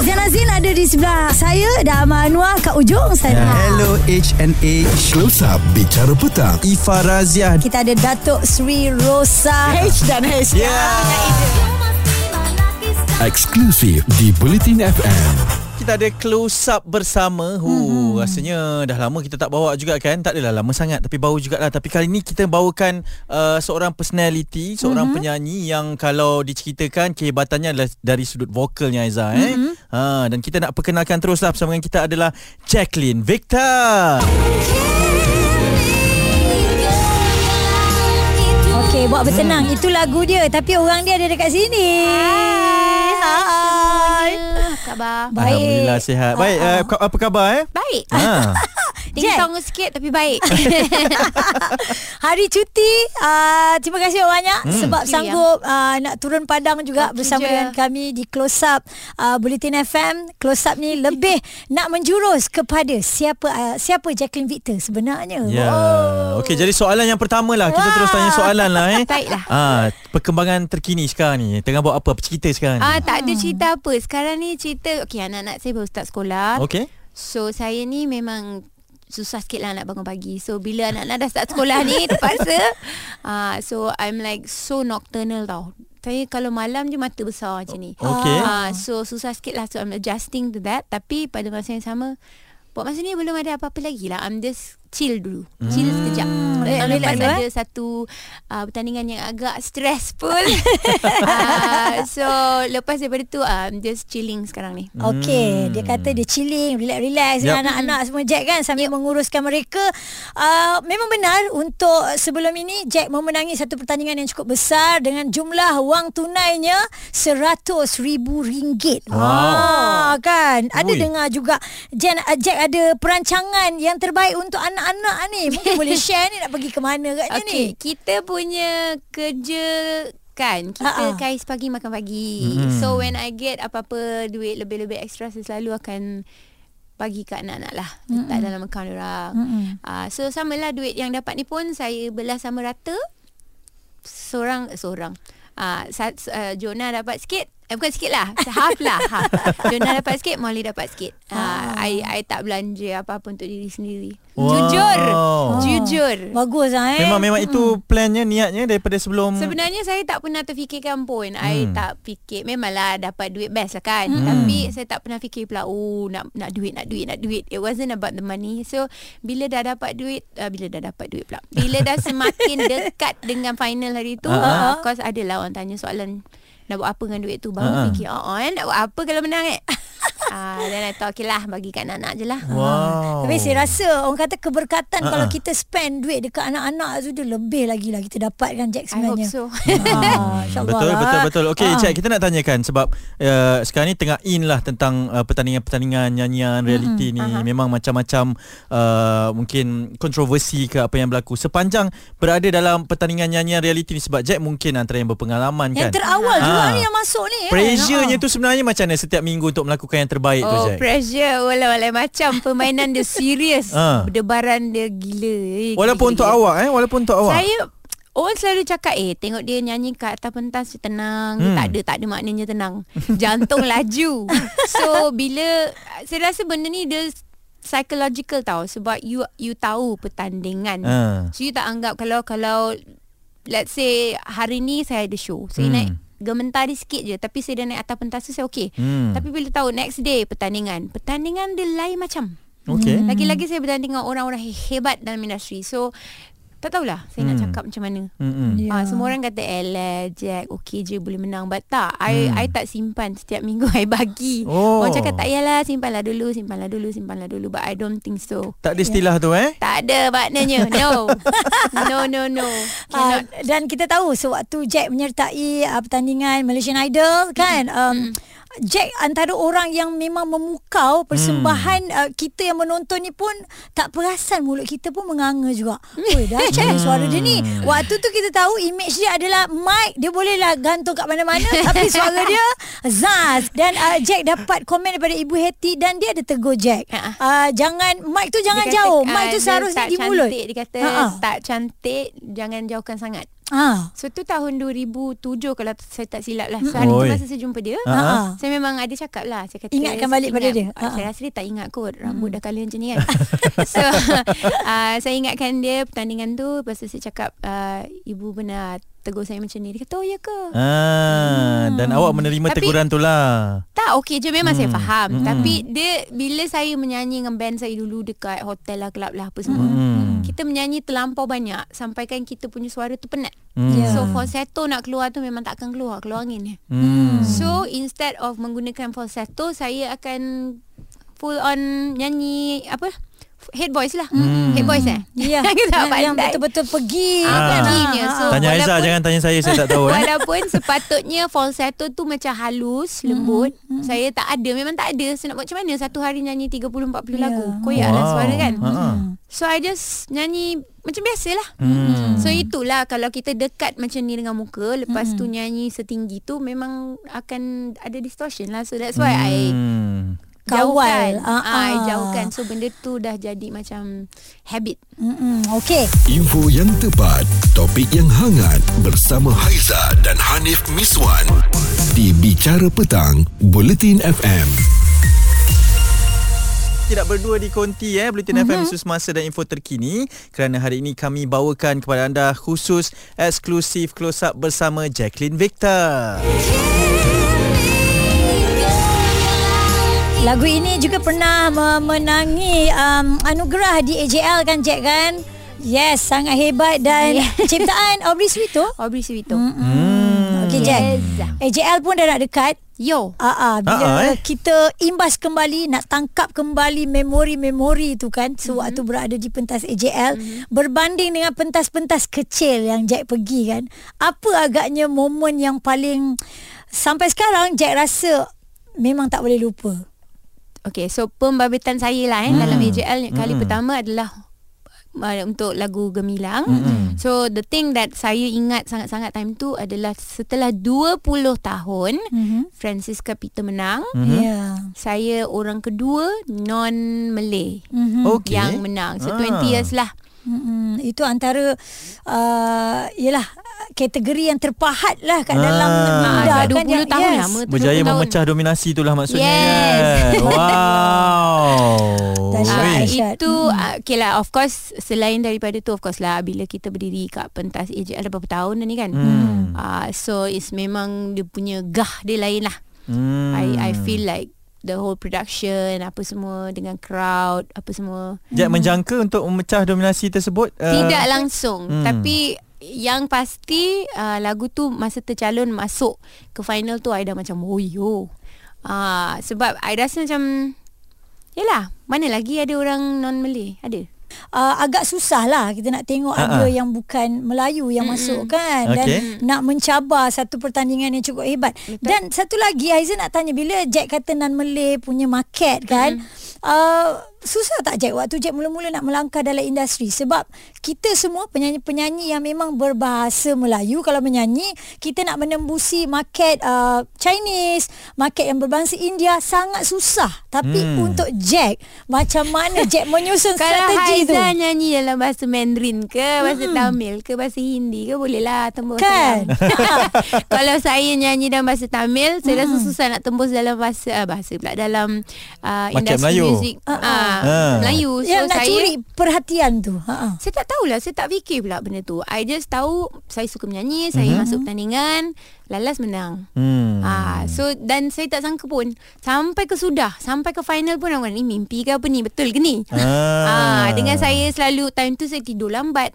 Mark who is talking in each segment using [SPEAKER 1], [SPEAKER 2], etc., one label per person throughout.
[SPEAKER 1] Zain Azin ada di sebelah saya dan Amal Anwar kat ujung sana.
[SPEAKER 2] Hello HNA
[SPEAKER 3] Close Up. Bicara Petang
[SPEAKER 2] Ifa Razia
[SPEAKER 1] Kita ada Datuk Sri Rosa. H dan H.
[SPEAKER 3] Eksklusif di Bulletin FM
[SPEAKER 4] Kita ada close up bersama Hu, hmm. Rasanya dah lama kita tak bawa juga kan Tak adalah lama sangat Tapi bawa jugalah Tapi kali ni kita bawakan uh, Seorang personality Seorang hmm. penyanyi Yang kalau diceritakan Kehebatannya adalah Dari sudut vokalnya Aiza eh? hmm. ha, Dan kita nak perkenalkan terus lah Bersama dengan kita adalah Jacqueline Victor
[SPEAKER 1] Okey, buat bertenang. Itu lagu dia tapi orang dia ada dekat sini. Hai.
[SPEAKER 5] Khabar
[SPEAKER 1] Baik.
[SPEAKER 4] Alhamdulillah sihat. Baik uh, ka- apa khabar eh?
[SPEAKER 5] Baik.
[SPEAKER 4] Ha.
[SPEAKER 5] Tinggi sikit Tapi baik
[SPEAKER 1] Hari cuti uh, Terima kasih banyak hmm. Sebab
[SPEAKER 5] Ya.
[SPEAKER 1] sanggup uh, Nak turun padang juga
[SPEAKER 5] Okey
[SPEAKER 1] Bersama
[SPEAKER 5] je.
[SPEAKER 1] dengan kami Di Close Up uh, Bulletin FM Close Up ni lebih Nak menjurus kepada Siapa uh, Siapa Jacqueline Victor sebenarnya
[SPEAKER 4] Ya.
[SPEAKER 1] Oh.
[SPEAKER 4] Okey, jadi soalan yang pertama lah. Kita
[SPEAKER 1] Wah.
[SPEAKER 4] terus tanya soalan lah eh.
[SPEAKER 5] Baiklah.
[SPEAKER 4] Ah, perkembangan terkini sekarang ni. Tengah buat apa? Apa cerita sekarang ni?
[SPEAKER 5] Ah Tak ada cerita apa Sekarang ni cerita Okay anak-anak saya baru start sekolah
[SPEAKER 4] Okey.
[SPEAKER 5] So saya ni memang susah sikit lah nak bangun pagi. So bila anak-anak dah start sekolah ni Terpaksa. Uh, So I'm like so nocturnal tau. Saya kalau malam je mata besar macam ni.
[SPEAKER 4] Okey.
[SPEAKER 5] uh, So susah sikit lah. So I'm adjusting to that. Tapi pada masa yang sama Buat masa ni belum ada apa-apa lagi lah. I'm just chill dulu Chill sekejap
[SPEAKER 1] Relax
[SPEAKER 5] uh, Lepas
[SPEAKER 1] dulu,
[SPEAKER 5] ada satu uh, Pertandingan yang agak stressful uh, So lepas daripada tu uh, just chilling sekarang ni
[SPEAKER 1] Okey, dia kata dia chilling, relax-relax dengan
[SPEAKER 4] Yup.
[SPEAKER 1] anak-anak semua Jack kan sambil menguruskan mereka. Uh, memang benar untuk sebelum ini Jack memenangi satu pertandingan yang cukup besar dengan jumlah wang tunainya RM100,000.
[SPEAKER 4] Wow.
[SPEAKER 1] Ah, kan. Ada
[SPEAKER 4] Ui.
[SPEAKER 1] dengar juga Jack, Jack ada perancangan yang terbaik untuk anak-anak ni. Mungkin boleh share ni nak pergi ke mana katnya ni.
[SPEAKER 5] Okay, kita punya kerja kan kita uh-uh. kais pagi makan pagi.
[SPEAKER 4] Mm-mm.
[SPEAKER 5] Mm-hmm. So when I get apa-apa duit lebih-lebih extra saya selalu akan bagi kat anak-anak lah letak mm-hmm. dalam akaun orang.
[SPEAKER 1] Mm-mm.
[SPEAKER 5] Uh, so samalah duit yang dapat ni pun saya belah sama rata. Seorang seorang. Ah uh, uh, Jonah dapat sikit Eh bukan sikit lah Half lah half. Jonah dapat sikit Molly dapat sikit uh, I, I tak belanja apa-apa untuk diri sendiri
[SPEAKER 4] Wow.
[SPEAKER 5] Jujur
[SPEAKER 4] Oh.
[SPEAKER 5] Jujur
[SPEAKER 1] Bagus lah eh.
[SPEAKER 4] Memang memang itu plannya niatnya daripada sebelum
[SPEAKER 5] Sebenarnya saya tak pernah terfikirkan pun. Hmm. I tak fikir memanglah dapat duit best lah kan.
[SPEAKER 1] Hmm.
[SPEAKER 5] Tapi saya tak pernah fikir pula oh nak nak duit nak duit nak duit. It wasn't about the money. So bila dah dapat duit uh, bila dah dapat duit pula. Bila dah semakin dekat dengan final hari tu
[SPEAKER 4] Ah,
[SPEAKER 5] uh, of course adalah orang tanya soalan nak buat apa dengan duit tu baru
[SPEAKER 4] ah.
[SPEAKER 5] fikir oh eh, nak buat apa kalau menang eh. Ah, dan I thought okay lah bagi kat anak-anak je lah.
[SPEAKER 4] Wow.
[SPEAKER 1] Tapi saya rasa orang kata keberkatan
[SPEAKER 4] Ha-ha.
[SPEAKER 1] kalau kita spend duit dekat anak-anak tu dia lebih lagi lah kita dapatkan Jack
[SPEAKER 5] I hope
[SPEAKER 1] sebenarnya.
[SPEAKER 5] so.
[SPEAKER 1] Ah, insyaAllah
[SPEAKER 4] Betul
[SPEAKER 1] lah.
[SPEAKER 4] betul betul. Okey,
[SPEAKER 1] Ah.
[SPEAKER 4] Cik, kita nak tanyakan sebab uh, sekarang ni tengah in lah tentang uh, pertandingan-pertandingan nyanyian reality ni.
[SPEAKER 5] Aha.
[SPEAKER 4] Memang macam-macam uh, mungkin kontroversi ke apa yang berlaku. Sepanjang berada dalam pertandingan nyanyian reality ni sebab Jack mungkin antara yang berpengalaman
[SPEAKER 1] Yang
[SPEAKER 4] kan.
[SPEAKER 1] terawal juga
[SPEAKER 4] Ah.
[SPEAKER 1] ni yang masuk ni. kan?
[SPEAKER 4] Pressure-nya
[SPEAKER 1] Ah.
[SPEAKER 4] tu sebenarnya macam mana setiap minggu untuk melakukan yang terbaik tu
[SPEAKER 5] Oh
[SPEAKER 4] Jack?
[SPEAKER 5] pressure Walau-walau macam Permainan dia serius
[SPEAKER 4] Ah.
[SPEAKER 5] Berdebaran dia gila eh,
[SPEAKER 4] Walaupun untuk
[SPEAKER 5] gila-gila.
[SPEAKER 4] awak eh, walaupun untuk awak.
[SPEAKER 5] Saya Orang selalu cakap Eh tengok dia nyanyi kat atas pentas dia Tenang
[SPEAKER 4] Hmm.
[SPEAKER 5] Tak ada Tak ada maknanya tenang Jantung laju So bila Saya rasa benda ni dia Psychological tau Sebab you you tahu pertandingan
[SPEAKER 4] Ah.
[SPEAKER 5] So you tak anggap Kalau Kalau Let's say Hari ni saya ada show Saya
[SPEAKER 4] hmm.
[SPEAKER 5] naik Gementar dia sikit je Tapi saya dah naik atas pentas tu Saya okey
[SPEAKER 4] Hmm.
[SPEAKER 5] Tapi bila tahu Next day pertandingan Pertandingan dia lain macam
[SPEAKER 4] Okey.
[SPEAKER 5] Lagi-lagi saya bertanding dengan orang-orang he- hebat dalam industri. So tak tahulah saya nak
[SPEAKER 4] Hmm.
[SPEAKER 5] cakap macam mana.
[SPEAKER 4] Hmm.
[SPEAKER 1] Ya.
[SPEAKER 5] Ah, semua orang kata Ella, Jack, okey je boleh menang. But tak, I,
[SPEAKER 4] Hmm.
[SPEAKER 5] I tak simpan setiap minggu I bagi.
[SPEAKER 4] Oh.
[SPEAKER 5] Orang cakap tak yalah, simpanlah dulu, simpanlah dulu, simpanlah dulu. But I don't think so.
[SPEAKER 4] Tak ada istilah tu eh?
[SPEAKER 5] Tak ada maknanya. No. no, no, no. Cannot.
[SPEAKER 1] dan kita tahu sewaktu Jack menyertai uh, pertandingan Malaysian Idol kan um, Jack antara orang yang memang memukau persembahan uh, kita yang menonton ni pun tak perasan mulut kita pun menganga juga. Oi dahsyat ni suara dia ni. Waktu tu kita tahu image dia adalah mic dia bolehlah gantung kat mana-mana tapi suara dia zaz dan uh, Jack dapat komen daripada Ibu Hetty dan dia ada tegur Jack.
[SPEAKER 5] Ha.
[SPEAKER 1] Uh, jangan mic tu jangan
[SPEAKER 5] Dia kata,
[SPEAKER 1] jauh. Mic tu
[SPEAKER 5] dia
[SPEAKER 1] seharusnya di mulut.
[SPEAKER 5] Dia kata
[SPEAKER 1] Ha-ha.
[SPEAKER 5] tak cantik, jangan jauhkan sangat.
[SPEAKER 1] Ah.
[SPEAKER 5] So tu tahun 2007 kalau saya tak silap lah. So hari
[SPEAKER 4] Oi.
[SPEAKER 5] tu masa saya jumpa dia,
[SPEAKER 4] Ah,
[SPEAKER 5] saya memang ada cakap lah. Saya kata,
[SPEAKER 1] Ingatkan
[SPEAKER 5] saya
[SPEAKER 1] balik pada
[SPEAKER 5] ingat-
[SPEAKER 1] dia.
[SPEAKER 5] Ah, Saya rasa dia tak ingat kot. Rambut dah colour macam ni kan. so uh, saya ingatkan dia pertandingan tu. Lepas tu saya cakap, uh, ibu pernah tegur saya macam ni. Dia kata, oh ya ke?
[SPEAKER 4] Ah, dan awak menerima
[SPEAKER 5] Tapi-
[SPEAKER 4] teguran tu lah.
[SPEAKER 5] Tak okey je memang hmm. saya faham
[SPEAKER 4] Hmm.
[SPEAKER 5] hmm. Tapi dia Bila saya menyanyi dengan band saya dulu Dekat hotel lah Kelab lah apa semua
[SPEAKER 4] Hmm.
[SPEAKER 5] Kita menyanyi terlampau banyak Sampaikan kita punya suara tu penat
[SPEAKER 4] Hmm.
[SPEAKER 1] Ya.
[SPEAKER 5] So falsetto nak keluar tu Memang takkan keluar Keluar angin je
[SPEAKER 4] Hmm.
[SPEAKER 5] So instead of menggunakan falsetto Saya akan Full on nyanyi Apa Head voice lah
[SPEAKER 4] Hmm.
[SPEAKER 5] Head voice eh
[SPEAKER 1] Ya,
[SPEAKER 5] tak
[SPEAKER 1] yang, betul-betul pergi.
[SPEAKER 5] Ah, perginya. So,
[SPEAKER 4] Tanya Aizah
[SPEAKER 5] walaupun-
[SPEAKER 4] jangan tanya saya saya tak tahu eh.
[SPEAKER 5] Walaupun sepatutnya falsetto tu macam halus, lembut.
[SPEAKER 1] Hmm,
[SPEAKER 5] Saya tak ada, memang tak ada. Saya nak buat macam mana satu hari nyanyi 30 40
[SPEAKER 1] Ya.
[SPEAKER 5] lagu. Koyak lah
[SPEAKER 4] Wow.
[SPEAKER 5] suara kan.
[SPEAKER 4] Ha, ha.
[SPEAKER 5] So I just nyanyi macam biasalah.
[SPEAKER 4] Hmm.
[SPEAKER 5] So itulah kalau kita dekat macam ni dengan muka, lepas tu nyanyi setinggi tu memang akan ada distortion lah. So that's why I
[SPEAKER 4] Hmm.
[SPEAKER 5] jauhkan.
[SPEAKER 1] Kawal. Ah,
[SPEAKER 5] I
[SPEAKER 1] ah.
[SPEAKER 5] jauhkan. So benda tu dah jadi macam habit.
[SPEAKER 1] Mm-mm. Okey.
[SPEAKER 3] Info yang tepat, topik yang hangat bersama Haiza dan Hanif Miswan di Bicara Petang, Buletin FM.
[SPEAKER 4] tidak berdua di konti eh Bulletin
[SPEAKER 1] Mhm.
[SPEAKER 4] FM isu semasa dan info terkini kerana hari ini kami bawakan kepada anda khusus eksklusif close up bersama Jacqueline Victor.
[SPEAKER 1] Lagu ini juga pernah memenangi um, anugerah di AJL kan Jack kan? Yes, sangat hebat dan ciptaan Aubrey Suito.
[SPEAKER 5] Aubrey Suito.
[SPEAKER 4] Hmm.
[SPEAKER 1] Okey Jack.
[SPEAKER 5] Yes.
[SPEAKER 1] AJL pun dah nak dekat.
[SPEAKER 5] Yo.
[SPEAKER 1] Ah, ah, bila
[SPEAKER 4] Ah, ah, eh.
[SPEAKER 1] kita imbas kembali nak tangkap kembali memori-memori tu kan sewaktu berada di pentas AJL berbanding dengan pentas-pentas kecil yang Jack pergi kan apa agaknya momen yang paling sampai sekarang Jack rasa memang tak boleh lupa
[SPEAKER 5] Okay, so pembabitan saya lah eh, hmm. dalam AJL kali
[SPEAKER 4] Hmm.
[SPEAKER 5] pertama adalah uh, untuk lagu Gemilang.
[SPEAKER 4] Hmm.
[SPEAKER 5] So the thing that saya ingat sangat-sangat time tu adalah setelah 20 tahun
[SPEAKER 1] Mhm.
[SPEAKER 5] Francisca Peter menang,
[SPEAKER 1] ya
[SPEAKER 4] Mhm.
[SPEAKER 1] yeah.
[SPEAKER 5] saya orang kedua non Malay
[SPEAKER 1] Mhm.
[SPEAKER 4] Okey.
[SPEAKER 5] yang menang. So
[SPEAKER 4] Ah.
[SPEAKER 5] 20 years lah.
[SPEAKER 1] Mm-mm. Itu antara uh, Yelah Kategori yang terpahat lah Kat
[SPEAKER 4] Ah.
[SPEAKER 1] dalam muda
[SPEAKER 5] Ah,
[SPEAKER 1] kan
[SPEAKER 5] 20
[SPEAKER 1] yang-
[SPEAKER 5] tahun
[SPEAKER 1] yes.
[SPEAKER 5] lama
[SPEAKER 4] Berjaya
[SPEAKER 5] 20 tahun.
[SPEAKER 4] memecah dominasi itulah maksudnya
[SPEAKER 5] Yes.
[SPEAKER 4] kan. Wow.
[SPEAKER 1] Dahsyat.
[SPEAKER 5] Ah,
[SPEAKER 1] Dahsyat.
[SPEAKER 5] itu uh, okay lah of course selain daripada tu of course lah bila kita berdiri kat pentas AJL ada berapa tahun dah ni kan
[SPEAKER 4] Hmm.
[SPEAKER 5] uh, so it's memang dia punya gah dia lain lah
[SPEAKER 4] Hmm.
[SPEAKER 5] I I feel like the whole production apa semua dengan crowd apa semua.
[SPEAKER 4] Jack menjangka untuk memecah dominasi tersebut? Uh,
[SPEAKER 5] tidak langsung.
[SPEAKER 4] Hmm.
[SPEAKER 5] tapi yang pasti uh, lagu tu masa tercalon masuk ke final tu I dah macam oh yo. Uh, sebab I rasa macam Yelah Mana lagi ada orang non Malay Ada
[SPEAKER 1] uh, agak susah lah kita nak tengok
[SPEAKER 4] Ha,
[SPEAKER 1] ada
[SPEAKER 4] ha.
[SPEAKER 1] yang bukan Melayu yang
[SPEAKER 5] Mm-mm.
[SPEAKER 1] masuk kan dan
[SPEAKER 4] Okey.
[SPEAKER 1] nak mencabar satu pertandingan yang cukup hebat.
[SPEAKER 5] Betul.
[SPEAKER 1] Dan satu lagi Aiza nak tanya bila Jack kata nan Malay punya market kan uh, susah tak Jack waktu Jack mula-mula nak melangkah dalam industri sebab kita semua penyanyi-penyanyi yang memang berbahasa Melayu kalau menyanyi kita nak menembusi market uh, Chinese, market yang berbahasa India sangat susah. Tapi
[SPEAKER 4] Hmm.
[SPEAKER 1] untuk Jack macam mana Jack menyusun
[SPEAKER 5] Kalau
[SPEAKER 1] strategi tu?
[SPEAKER 5] Haizan nyanyi dalam bahasa Mandarin ke Bahasa Tamil ke Bahasa Hindi ke Boleh lah tembus
[SPEAKER 1] Kan?
[SPEAKER 5] Kalau saya nyanyi dalam bahasa Tamil Saya rasa susah nak tembus dalam bahasa uh, Bahasa pula Dalam uh, industri
[SPEAKER 4] Melayu.
[SPEAKER 5] muzik
[SPEAKER 1] Ah,
[SPEAKER 5] uh,
[SPEAKER 4] Ah.
[SPEAKER 5] Melayu So
[SPEAKER 1] yang nak
[SPEAKER 5] saya
[SPEAKER 1] curi perhatian tu. Ha.
[SPEAKER 5] Saya tak tahulah Saya tak fikir pula benda tu I just tahu Saya suka menyanyi Saya masuk pertandingan Lalas menang
[SPEAKER 4] Hmm.
[SPEAKER 5] Ah, so dan saya tak sangka pun sampai ke sudah, sampai ke final pun orang ni mimpi ke apa ni? Betul ke ni?
[SPEAKER 4] Ah.
[SPEAKER 5] Ah, dengan saya selalu time tu saya tidur lambat.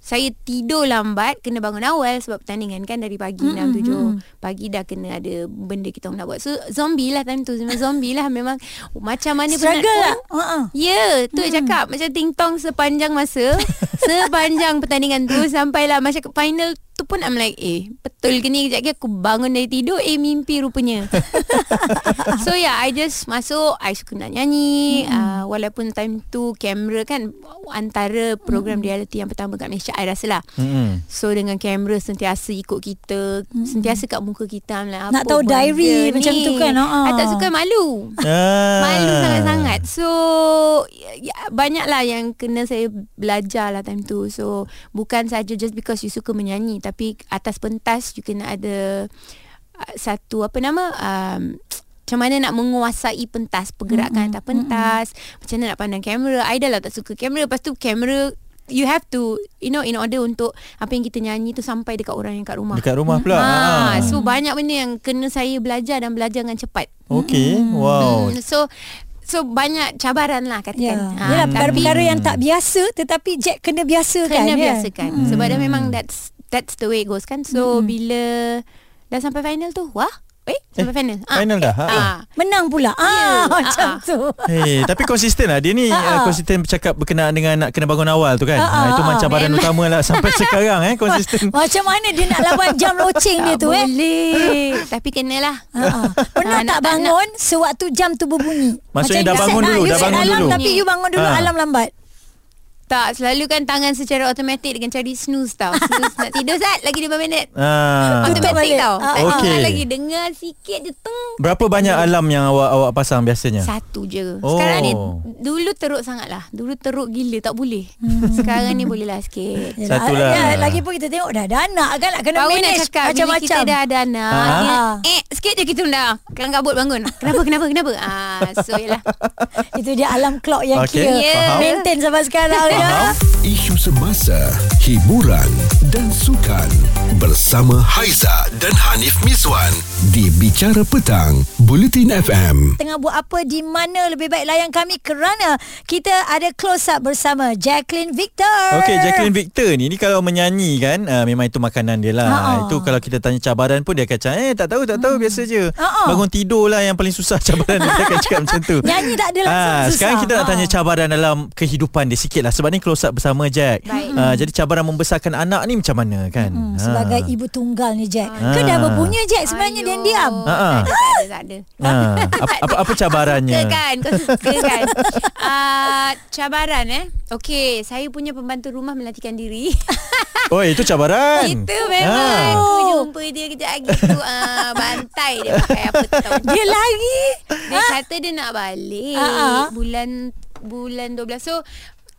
[SPEAKER 5] Saya tidur lambat Kena bangun awal Sebab pertandingan kan Dari pagi
[SPEAKER 1] Mm-mm,
[SPEAKER 5] 6, 7 Pagi dah kena ada Benda kita nak buat. So zombie lah time tu. Memang zombie lah. Memang Macam mana
[SPEAKER 1] Struggle lah.
[SPEAKER 5] pun
[SPEAKER 1] Ha.
[SPEAKER 5] Ya yeah, Tu hmm. cakap. Macam ting tong sepanjang masa Sepanjang pertandingan tu Sampailah Macam final tu pun I'm like Eh betul ke ni? Kejap lagi aku bangun dari tidur Eh mimpi rupanya. So yeah I just masuk I suka nak nyanyi uh, Walaupun time tu Kamera kan Antara program reality Yang pertama kat Malaysia I rasa lah.
[SPEAKER 4] Mm-mm.
[SPEAKER 5] So dengan kamera Sentiasa ikut kita Sentiasa kat muka kita I'm like,
[SPEAKER 1] Nak
[SPEAKER 5] apa
[SPEAKER 1] tahu
[SPEAKER 5] benda
[SPEAKER 1] diary
[SPEAKER 5] ni?
[SPEAKER 1] macam tu kan, ha-ha.
[SPEAKER 5] I tak suka malu.
[SPEAKER 4] Ah.
[SPEAKER 5] Malu sangat-sangat. So ya, Banyaklah yang Kena saya belajar lah time tu. So Bukan saja just because You suka menyanyi Tapi atas pentas You kena ada uh, Satu Apa nama um, macam mana nak menguasai pentas Pergerakan atas pentas Macam mana nak pandang kamera I dah lah tak suka kamera Lepas tu kamera You have to You know in order untuk Apa yang kita nyanyi tu Sampai dekat orang yang kat rumah
[SPEAKER 4] Dekat rumah pula.
[SPEAKER 5] Ah,
[SPEAKER 4] Ah.
[SPEAKER 5] So banyak benda yang Kena saya belajar Dan belajar dengan cepat
[SPEAKER 4] Okey. Wow.
[SPEAKER 5] Hmm, so so banyak cabaran lah
[SPEAKER 1] Ya.
[SPEAKER 5] katakan.
[SPEAKER 1] Yalah, perkara-perkara yang tak biasa tetapi Jack kena biasakan.
[SPEAKER 5] kena
[SPEAKER 1] ya?
[SPEAKER 5] biasakan. Hmm. Sebab dah memang that's that's the way it goes kan. So hmm. bila dah sampai final tu, wah, eh sampai final.
[SPEAKER 4] Final dah. Ha.
[SPEAKER 5] Ah.
[SPEAKER 1] Menang pula. Ah,
[SPEAKER 5] Ya,
[SPEAKER 1] macam
[SPEAKER 5] ah, ah.
[SPEAKER 1] tu.
[SPEAKER 4] Hey, tapi konsisten lah Dia ni
[SPEAKER 1] ha.
[SPEAKER 4] uh, konsisten bercakap berkenaan dengan nak kena bangun awal tu kan.
[SPEAKER 1] Ha, ha,
[SPEAKER 4] Ha, itu
[SPEAKER 1] ha.
[SPEAKER 4] macam
[SPEAKER 5] Memang.
[SPEAKER 4] utama lah sampai sekarang eh konsisten.
[SPEAKER 1] Macam mana dia nak lawan jam loceng dia tu eh?
[SPEAKER 5] boleh. Tapi kenalah.
[SPEAKER 1] Ha, ha. Pernah
[SPEAKER 5] Ah, nak
[SPEAKER 1] tak
[SPEAKER 5] tak
[SPEAKER 1] bangun sewaktu jam tu berbunyi?
[SPEAKER 4] Maksudnya
[SPEAKER 1] Macam
[SPEAKER 4] dah bangun dulu,
[SPEAKER 1] ah,
[SPEAKER 4] dah bangun dulu.
[SPEAKER 1] Tapi you bangun dulu
[SPEAKER 4] Ah.
[SPEAKER 1] alarm lambat.
[SPEAKER 5] Tak, selalu kan tangan secara automatik dengan cari snooze tau. Snooze nak tidur Zat, lagi 5 minit.
[SPEAKER 4] Ha.
[SPEAKER 1] Tutup
[SPEAKER 5] Automatik tau.
[SPEAKER 1] Ah,
[SPEAKER 4] ah.
[SPEAKER 5] Dengar lagi. Dengar sikit je. Teng.
[SPEAKER 4] Berapa banyak alam yang awak awak pasang biasanya?
[SPEAKER 5] Satu je
[SPEAKER 4] Oh.
[SPEAKER 5] Sekarang ni Dulu teruk sangat lah Dulu teruk gila Tak boleh Sekarang ni boleh lah sikit
[SPEAKER 1] Yelah,
[SPEAKER 4] Satulah.
[SPEAKER 1] Ya, lagi pun kita tengok dah ada anak kan nak kena
[SPEAKER 5] Baru nak
[SPEAKER 1] manage
[SPEAKER 5] cakap Bila
[SPEAKER 1] macam-macam.
[SPEAKER 5] kita dah ada anak
[SPEAKER 4] Ah.
[SPEAKER 5] dia,
[SPEAKER 1] Ah.
[SPEAKER 5] Eh sikit je kita dah Kelang kabut bangun Kenapa kenapa kenapa ah, So yelah
[SPEAKER 1] Itu dia alam clock yang
[SPEAKER 4] Okey,
[SPEAKER 1] kira
[SPEAKER 5] faham.
[SPEAKER 1] maintain sampai sekarang ya.
[SPEAKER 3] Isu semasa, hiburan dan sukan bersama Haiza dan Hanif Miswan di Bicara Petang, Bulletin FM.
[SPEAKER 1] Tengah buat apa di mana lebih baik layan kami kerana kita ada close up bersama Jacqueline Victor.
[SPEAKER 4] Okey, Jacqueline Victor ni ni kalau menyanyi kan uh, memang itu makanan dia lah.
[SPEAKER 1] Ha-ha.
[SPEAKER 4] Itu kalau kita tanya cabaran pun dia akan cakap eh tak tahu tak tahu biasa je.
[SPEAKER 1] Ha-ha.
[SPEAKER 4] Bangun tidur lah yang paling susah cabaran dia akan cakap macam tu.
[SPEAKER 1] Nyanyi tak ada langsung
[SPEAKER 4] Ah,
[SPEAKER 1] susah.
[SPEAKER 4] sekarang kita nak
[SPEAKER 1] Ha.
[SPEAKER 4] tanya cabaran dalam kehidupan dia sikit lah Sebab ni close up bersama Jack uh, Jadi cabaran membesarkan anak ni macam mana kan
[SPEAKER 1] Hmm,
[SPEAKER 4] Ah.
[SPEAKER 1] Sebagai ibu tunggal ni Jack.
[SPEAKER 4] Ah.
[SPEAKER 1] Ke dah berpunya Jack sebenarnya
[SPEAKER 5] Ayuh.
[SPEAKER 1] diam-diam.
[SPEAKER 4] Ah, ah.
[SPEAKER 5] Tak ada tak ada, tak ada.
[SPEAKER 4] Ah, apa, apa, apa cabarannya
[SPEAKER 5] Suka kan Kau suka kan uh, Cabaran eh Okey Saya punya pembantu rumah Melatihkan diri
[SPEAKER 4] Oh itu cabaran
[SPEAKER 5] Itu memang
[SPEAKER 4] Ah.
[SPEAKER 5] Aku jumpa dia kejap lagi tu uh, Bantai dia pakai apa tau
[SPEAKER 1] Dia lari.
[SPEAKER 5] Dia kata dia nak balik
[SPEAKER 1] Ah, ah.
[SPEAKER 5] Bulan Bulan 12 So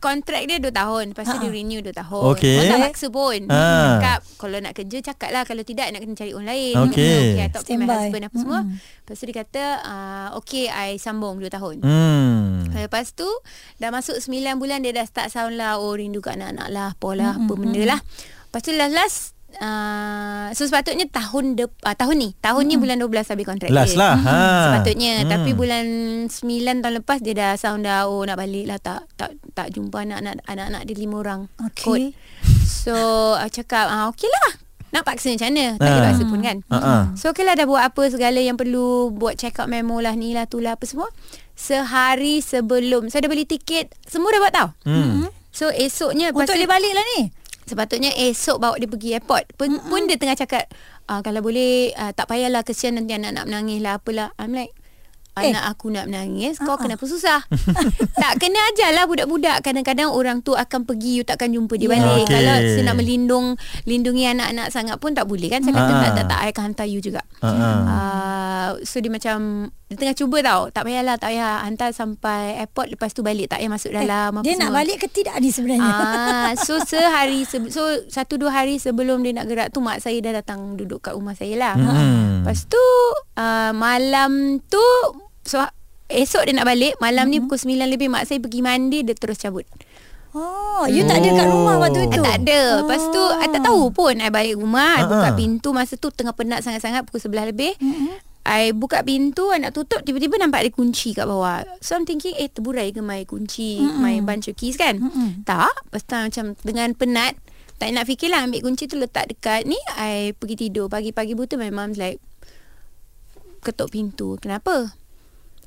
[SPEAKER 5] Kontrak dia 2 tahun Lepas tu dia renew 2 tahun
[SPEAKER 4] Okey.
[SPEAKER 5] Orang tak paksa pun
[SPEAKER 4] Ah.
[SPEAKER 5] Cakap Kalau nak kerja Cakap lah Kalau tidak nak kena cari orang lain
[SPEAKER 4] Okey.
[SPEAKER 5] okay I talk to my
[SPEAKER 1] Standby.
[SPEAKER 5] husband apa semua Lepas tu dia kata uh, Okay I sambung 2 tahun
[SPEAKER 4] Hmm.
[SPEAKER 5] Lepas tu Dah masuk 9 bulan Dia dah start sound lah Oh rindu kat anak-anak lah Apalah apa benda lah Lepas tu last-last uh, So sepatutnya tahun de, uh, Tahun ni Tahun ni bulan 12 habis kontrak
[SPEAKER 4] Last
[SPEAKER 5] dia
[SPEAKER 4] lah ha.
[SPEAKER 5] Sepatutnya
[SPEAKER 4] Hmm.
[SPEAKER 5] Tapi bulan 9 tahun lepas Dia dah sound dah Oh nak balik lah Tak tak tak jumpa anak-anak Anak-anak dia lima orang
[SPEAKER 1] Okey.
[SPEAKER 5] Kot. So uh, cakap ah, Okey lah Nak paksa macam mana Tak boleh
[SPEAKER 4] Ah.
[SPEAKER 5] paksa pun kan
[SPEAKER 4] Ah, ah.
[SPEAKER 5] So okey lah dah buat apa Segala yang perlu Buat check up memo lah Ni lah tu lah apa semua Sehari sebelum Saya dah beli tiket Semua dah buat tau
[SPEAKER 4] Hmm.
[SPEAKER 5] So esoknya
[SPEAKER 1] Untuk dia balik lah ni.
[SPEAKER 5] Sepatutnya esok bawa dia pergi airport Pun, mm-hmm. pun dia tengah cakap ah, Kalau boleh ah, Tak payahlah kesian nanti anak nak menangis lah Apalah I'm like
[SPEAKER 1] Eh.
[SPEAKER 5] Anak aku nak menangis Kau
[SPEAKER 1] Ah-ah.
[SPEAKER 5] kenapa susah Tak kena ajar lah budak-budak Kadang-kadang orang tu akan pergi You takkan jumpa dia
[SPEAKER 1] Ya.
[SPEAKER 5] balik
[SPEAKER 4] Okey.
[SPEAKER 5] Kalau saya nak melindung Lindungi anak-anak sangat pun Tak boleh kan Saya kata
[SPEAKER 4] Ah.
[SPEAKER 5] tak, tak, tak I akan hantar you juga
[SPEAKER 4] ah.
[SPEAKER 5] Uh, so dia macam Dia tengah cuba tau Tak payahlah Tak payah hantar sampai airport Lepas tu balik Tak payah masuk dalam apa
[SPEAKER 1] Eh, Dia nak
[SPEAKER 5] semua.
[SPEAKER 1] balik ke tidak ni sebenarnya?
[SPEAKER 5] Ah, so sehari sebe- so satu dua hari sebelum dia nak gerak tu mak saya dah datang duduk kat rumah saya lah.
[SPEAKER 4] Hmm.
[SPEAKER 5] Lepas tu uh, malam tu so esok dia nak balik malam ni pukul 9 lebih mak saya pergi mandi dia terus cabut.
[SPEAKER 1] Oh, you tak ada kat rumah waktu
[SPEAKER 5] I
[SPEAKER 1] tu?
[SPEAKER 5] tak ada. Lepas tu I tak tahu pun I balik rumah I buka
[SPEAKER 4] ah.
[SPEAKER 5] pintu masa tu tengah penat sangat-sangat pukul 11 lebih. I buka pintu I nak tutup tiba-tiba nampak ada kunci kat bawah. So I'm thinking eh terburai ke my kunci my bunch of keys kan? Tak. Lepas tu macam dengan penat tak nak fikir lah ambil kunci tu letak dekat ni I pergi tidur pagi-pagi buta my mom's like ketuk pintu kenapa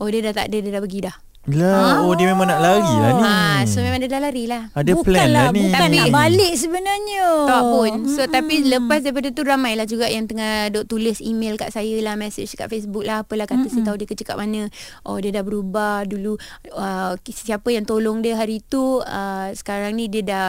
[SPEAKER 5] oh dia dah tak ada dia dah pergi dah
[SPEAKER 4] Lah, oh dia memang nak lari lah ni.
[SPEAKER 5] Ah, so memang dia dah lari lah.
[SPEAKER 4] Ada plan
[SPEAKER 1] Bukanlah,
[SPEAKER 4] lah ni.
[SPEAKER 1] bukan
[SPEAKER 5] Tapi-
[SPEAKER 1] nak balik sebenarnya.
[SPEAKER 5] Tak pun So mm-hmm. tapi lepas daripada tu Ramai lah juga Yang tengah duk tulis email kat saya lah Message kat Facebook lah Apalah kata mm-hmm. saya tahu dia kerja kat mana Oh dia dah berubah Dulu uh, Siapa yang tolong dia hari tu uh, Sekarang ni dia dah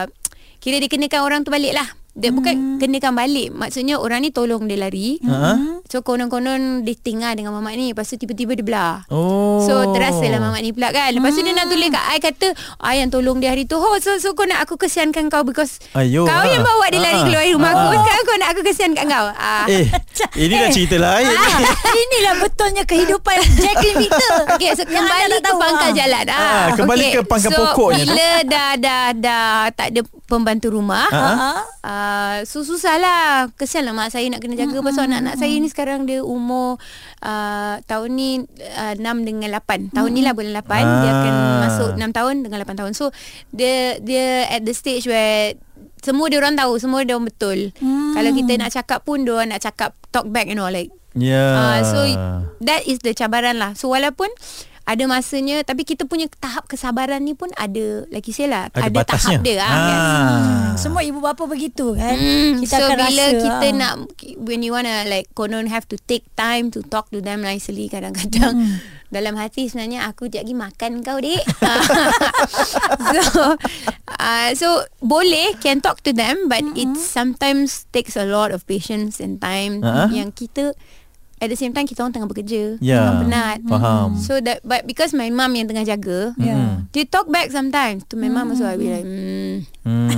[SPEAKER 5] Kira dia kenakan orang tu balik lah dia
[SPEAKER 1] Hmm.
[SPEAKER 5] bukan kenakan balik Maksudnya orang ni tolong dia lari
[SPEAKER 4] Ha?
[SPEAKER 5] So konon-konon Dia tinggal dengan mamat ni Lepas tu tiba-tiba dia belah
[SPEAKER 4] Oh.
[SPEAKER 5] So terasa lah mamat ni pula kan Lepas tu dia nak tulis kat I Kata I yang tolong dia hari tu oh, so, so kau nak aku kesiankan kau Because
[SPEAKER 4] Ayo,
[SPEAKER 5] Kau
[SPEAKER 4] ah.
[SPEAKER 5] yang bawa dia lari
[SPEAKER 4] Ah.
[SPEAKER 5] keluar rumah aku
[SPEAKER 4] Ah.
[SPEAKER 5] Sekarang kau nak aku kesian kat kau ah.
[SPEAKER 4] Eh, ini dah cerita lain.
[SPEAKER 1] Ah, inilah betulnya kehidupan Jacqueline Victor.
[SPEAKER 5] Okay so kembali ke
[SPEAKER 1] tahu,
[SPEAKER 5] pangkal
[SPEAKER 1] ah.
[SPEAKER 5] jalan ah.
[SPEAKER 4] Ah, kembali ke pangkal
[SPEAKER 5] so,
[SPEAKER 4] pokoknya tu.
[SPEAKER 5] Bila dah, dah, dah tak ada pembantu rumah.
[SPEAKER 4] Ah,
[SPEAKER 1] ah.
[SPEAKER 5] uh, So susah lah. Kesian lah mak saya nak kena jaga. Pasal anak-anak saya ni sekarang dia umur uh, Tahun ni uh, 6 dengan 8 Tahun ni lah bulan 8 Dia akan
[SPEAKER 4] Ah.
[SPEAKER 5] masuk 6 tahun dengan 8 tahun. So dia dia at the stage where semua dia orang tahu Semua dia orang betul. Kalau kita nak cakap pun Dia orang nak cakap Talk back you know Like.
[SPEAKER 4] Ya.
[SPEAKER 5] Uh, so that is the cabaran lah. So walaupun ada masanya tapi kita punya tahap kesabaran ni pun ada like you say lah
[SPEAKER 4] Ada
[SPEAKER 5] ada,
[SPEAKER 4] batasnya.
[SPEAKER 5] tahap dia ah.
[SPEAKER 4] Ah.
[SPEAKER 5] Yes.
[SPEAKER 1] Semua ibu bapa begitu kan.
[SPEAKER 5] Hmm,
[SPEAKER 1] kita
[SPEAKER 5] so
[SPEAKER 1] akan
[SPEAKER 5] bila
[SPEAKER 1] rasa.
[SPEAKER 5] kita
[SPEAKER 1] ah.
[SPEAKER 5] nak when you wanna like konon have to take time to talk to them nicely kadang-kadang
[SPEAKER 1] Hmm.
[SPEAKER 5] dalam hati sebenarnya aku sekejap lagi makan kau dek. so uh, so boleh can talk to them but it sometimes takes a lot of patience and time
[SPEAKER 4] Ah.
[SPEAKER 5] yang kita at the same time kita orang tengah bekerja,
[SPEAKER 4] Ya.
[SPEAKER 5] tengah penat.
[SPEAKER 4] Faham.
[SPEAKER 5] So that but because my mum yang tengah jaga,
[SPEAKER 1] Ya.
[SPEAKER 5] they talk back sometimes to my mum also I be like hmm
[SPEAKER 4] Hmm.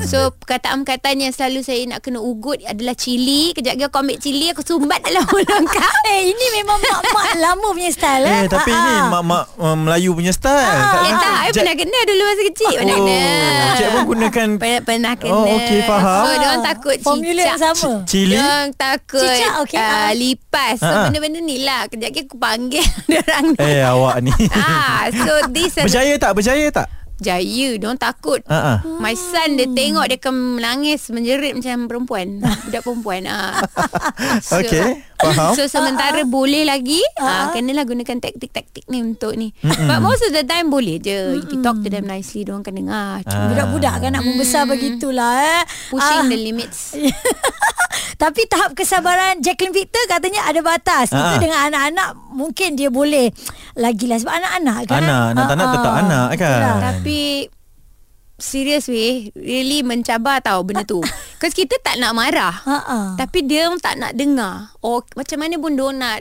[SPEAKER 5] So perkataan-perkataan yang selalu saya nak kena ugut adalah cili. Kejap lagi aku ambil cili aku sumbat dalam mulut kau.
[SPEAKER 1] Eh ini memang mak-mak lama punya style eh.
[SPEAKER 4] Eh tapi
[SPEAKER 1] Ah,
[SPEAKER 4] ini
[SPEAKER 1] ah.
[SPEAKER 4] mak-mak uh, Melayu punya style.
[SPEAKER 1] Ah.
[SPEAKER 5] Eh tak, I pernah kena dulu masa kecil. Pernah
[SPEAKER 4] Oh,
[SPEAKER 5] kena.
[SPEAKER 4] Cik pun gunakan
[SPEAKER 5] Pernah, pernah kena.
[SPEAKER 4] Oh, okey, faham.
[SPEAKER 5] So, dia orang takut
[SPEAKER 1] Formula
[SPEAKER 5] cicak.
[SPEAKER 1] yang sama.
[SPEAKER 4] cili.
[SPEAKER 5] Dia orang takut
[SPEAKER 1] Cicak, okey,
[SPEAKER 5] uh,
[SPEAKER 1] ah.
[SPEAKER 5] lipas. So,
[SPEAKER 4] Ah, ah.
[SPEAKER 5] benda-benda ni lah. Kejap lagi aku panggil dia orang.
[SPEAKER 4] Eh awak ni.
[SPEAKER 5] ah, so this is
[SPEAKER 4] Berjaya tak? Berjaya tak?
[SPEAKER 5] Jaya. Dia orang takut.
[SPEAKER 4] Ah.
[SPEAKER 5] My son dia tengok dia akan menangis menjerit macam perempuan budak perempuan ah.
[SPEAKER 4] Okey, faham.
[SPEAKER 5] So sementara boleh lagi ah kenalah gunakan taktik-taktik ni untuk ni. But most of the time boleh je. If you talk to them nicely dia orang akan dengar.
[SPEAKER 4] Ah.
[SPEAKER 1] Budak-budak kan nak membesar begitulah eh.
[SPEAKER 5] Pushing
[SPEAKER 1] Ah.
[SPEAKER 5] the limits.
[SPEAKER 1] Tapi tahap kesabaran Jacqueline Victor katanya ada batas. Itu
[SPEAKER 4] Ah.
[SPEAKER 1] dengan anak-anak mungkin dia boleh lagilah sebab anak-anak kan.
[SPEAKER 4] Anak, nak tak nak
[SPEAKER 1] Ah,
[SPEAKER 4] tetap
[SPEAKER 1] ah.
[SPEAKER 4] anak kan?
[SPEAKER 1] Itulah.
[SPEAKER 5] Tapi serious weh really mencabar tau benda tu. Cause kita tak nak marah.
[SPEAKER 1] Ha ah.
[SPEAKER 5] Tapi dia tak nak dengar. Or macam mana pun dia nak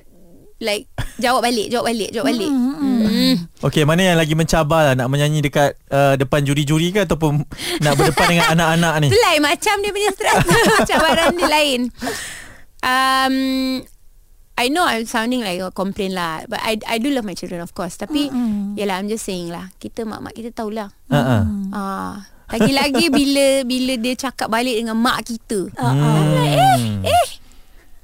[SPEAKER 5] like jawab balik, jawab balik, jawab balik. Hmm.
[SPEAKER 4] Okey, mana yang lagi mencabar lah nak menyanyi dekat uh, depan juri-juri ke ataupun nak berdepan dengan anak-anak ni?
[SPEAKER 5] Itu lain macam dia punya stres Cabaran dia lain um, I know I'm sounding like a complain lah But I I do love my children of course Tapi mm-hmm. Yalah I'm just saying lah Kita mak-mak kita tahulah
[SPEAKER 4] Ha ah.
[SPEAKER 5] ah, Lagi-lagi bila Bila dia cakap balik dengan mak kita
[SPEAKER 4] Hmm.
[SPEAKER 5] Eh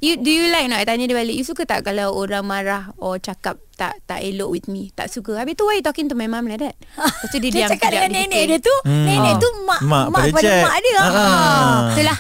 [SPEAKER 5] You, do you like nak I tanya dia balik? You suka tak kalau orang marah Or cakap tak tak elok with me? Tak suka. Habis tu why you talking to my mum like that? Lepas tu dia,
[SPEAKER 1] Dia
[SPEAKER 5] diam
[SPEAKER 1] cakap
[SPEAKER 5] kejap,
[SPEAKER 1] dengan
[SPEAKER 5] dia
[SPEAKER 1] nenek dia tu,
[SPEAKER 4] Hmm.
[SPEAKER 1] nenek tu mak
[SPEAKER 4] Mak
[SPEAKER 1] mak,
[SPEAKER 4] pada
[SPEAKER 1] mak dia.
[SPEAKER 4] Ah.
[SPEAKER 1] Ah.
[SPEAKER 5] Itulah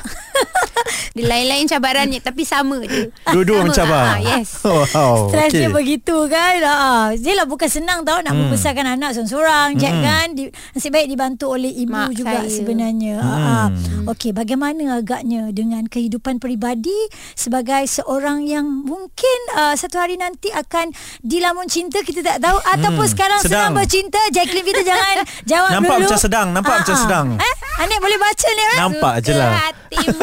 [SPEAKER 5] Dia lain-lain cabarannya Tapi sama je
[SPEAKER 4] Dua-dua
[SPEAKER 5] Sama.
[SPEAKER 4] mencabar.
[SPEAKER 5] ah, Yes
[SPEAKER 4] Wow.
[SPEAKER 1] Stres dia
[SPEAKER 4] okey.
[SPEAKER 1] begitu kan ah. Dia lah bukan senang tau Nak
[SPEAKER 4] Hmm.
[SPEAKER 1] membesarkan anak seorang-seorang Jack kan Di, Nasib baik dibantu oleh ibu
[SPEAKER 5] Mak
[SPEAKER 1] juga
[SPEAKER 5] saya.
[SPEAKER 1] sebenarnya
[SPEAKER 4] Hmm.
[SPEAKER 1] ah. Okey bagaimana agaknya Dengan kehidupan peribadi Sebagai seorang yang Mungkin uh, satu hari nanti Akan dilamun cinta Kita tak tahu Ataupun sekarang
[SPEAKER 4] sedang.
[SPEAKER 1] sedang bercinta Jacqueline kita jangan Jawab
[SPEAKER 4] Nampak
[SPEAKER 1] dulu
[SPEAKER 4] macam sedang, nampak
[SPEAKER 1] Ah,
[SPEAKER 4] macam
[SPEAKER 1] ah.
[SPEAKER 4] sedang.
[SPEAKER 1] Eh Anik boleh baca ni kan
[SPEAKER 4] Nampak je lah.
[SPEAKER 5] hatimu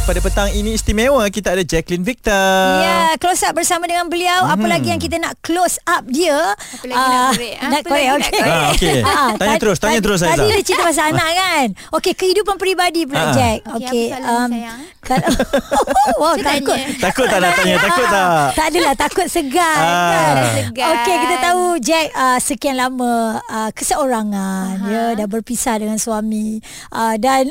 [SPEAKER 4] Pada petang ini istimewa kita ada Jacqueline Victor.
[SPEAKER 1] Ya, close up bersama dengan beliau. Apa lagi yang kita nak close up dia?
[SPEAKER 5] Apa lagi nak
[SPEAKER 1] Ah,
[SPEAKER 5] korek?
[SPEAKER 1] Nak korek,
[SPEAKER 5] lagi nak
[SPEAKER 1] okey.
[SPEAKER 5] korek?
[SPEAKER 4] Ah, okey.
[SPEAKER 1] Ah,
[SPEAKER 4] Tanya
[SPEAKER 1] tad-
[SPEAKER 4] terus, tanya
[SPEAKER 1] tad-
[SPEAKER 4] terus,
[SPEAKER 1] Tadi
[SPEAKER 4] Aizah.
[SPEAKER 1] dia cerita pasal anak kan? Okey, kehidupan peribadi pula,
[SPEAKER 4] Ah.
[SPEAKER 1] Jack.
[SPEAKER 5] Okey, soalan
[SPEAKER 1] um,
[SPEAKER 5] sayang?
[SPEAKER 1] kalau- wow, takut.
[SPEAKER 5] tanya.
[SPEAKER 4] Takut tak nak tanya? Takut tak?
[SPEAKER 1] Tak adalah takut segan
[SPEAKER 4] Ah.
[SPEAKER 1] kan.
[SPEAKER 5] Segan.
[SPEAKER 1] Okey kita tahu Jack uh, sekian lama uh, keseorangan ya dah berpisah dengan suami uh, dan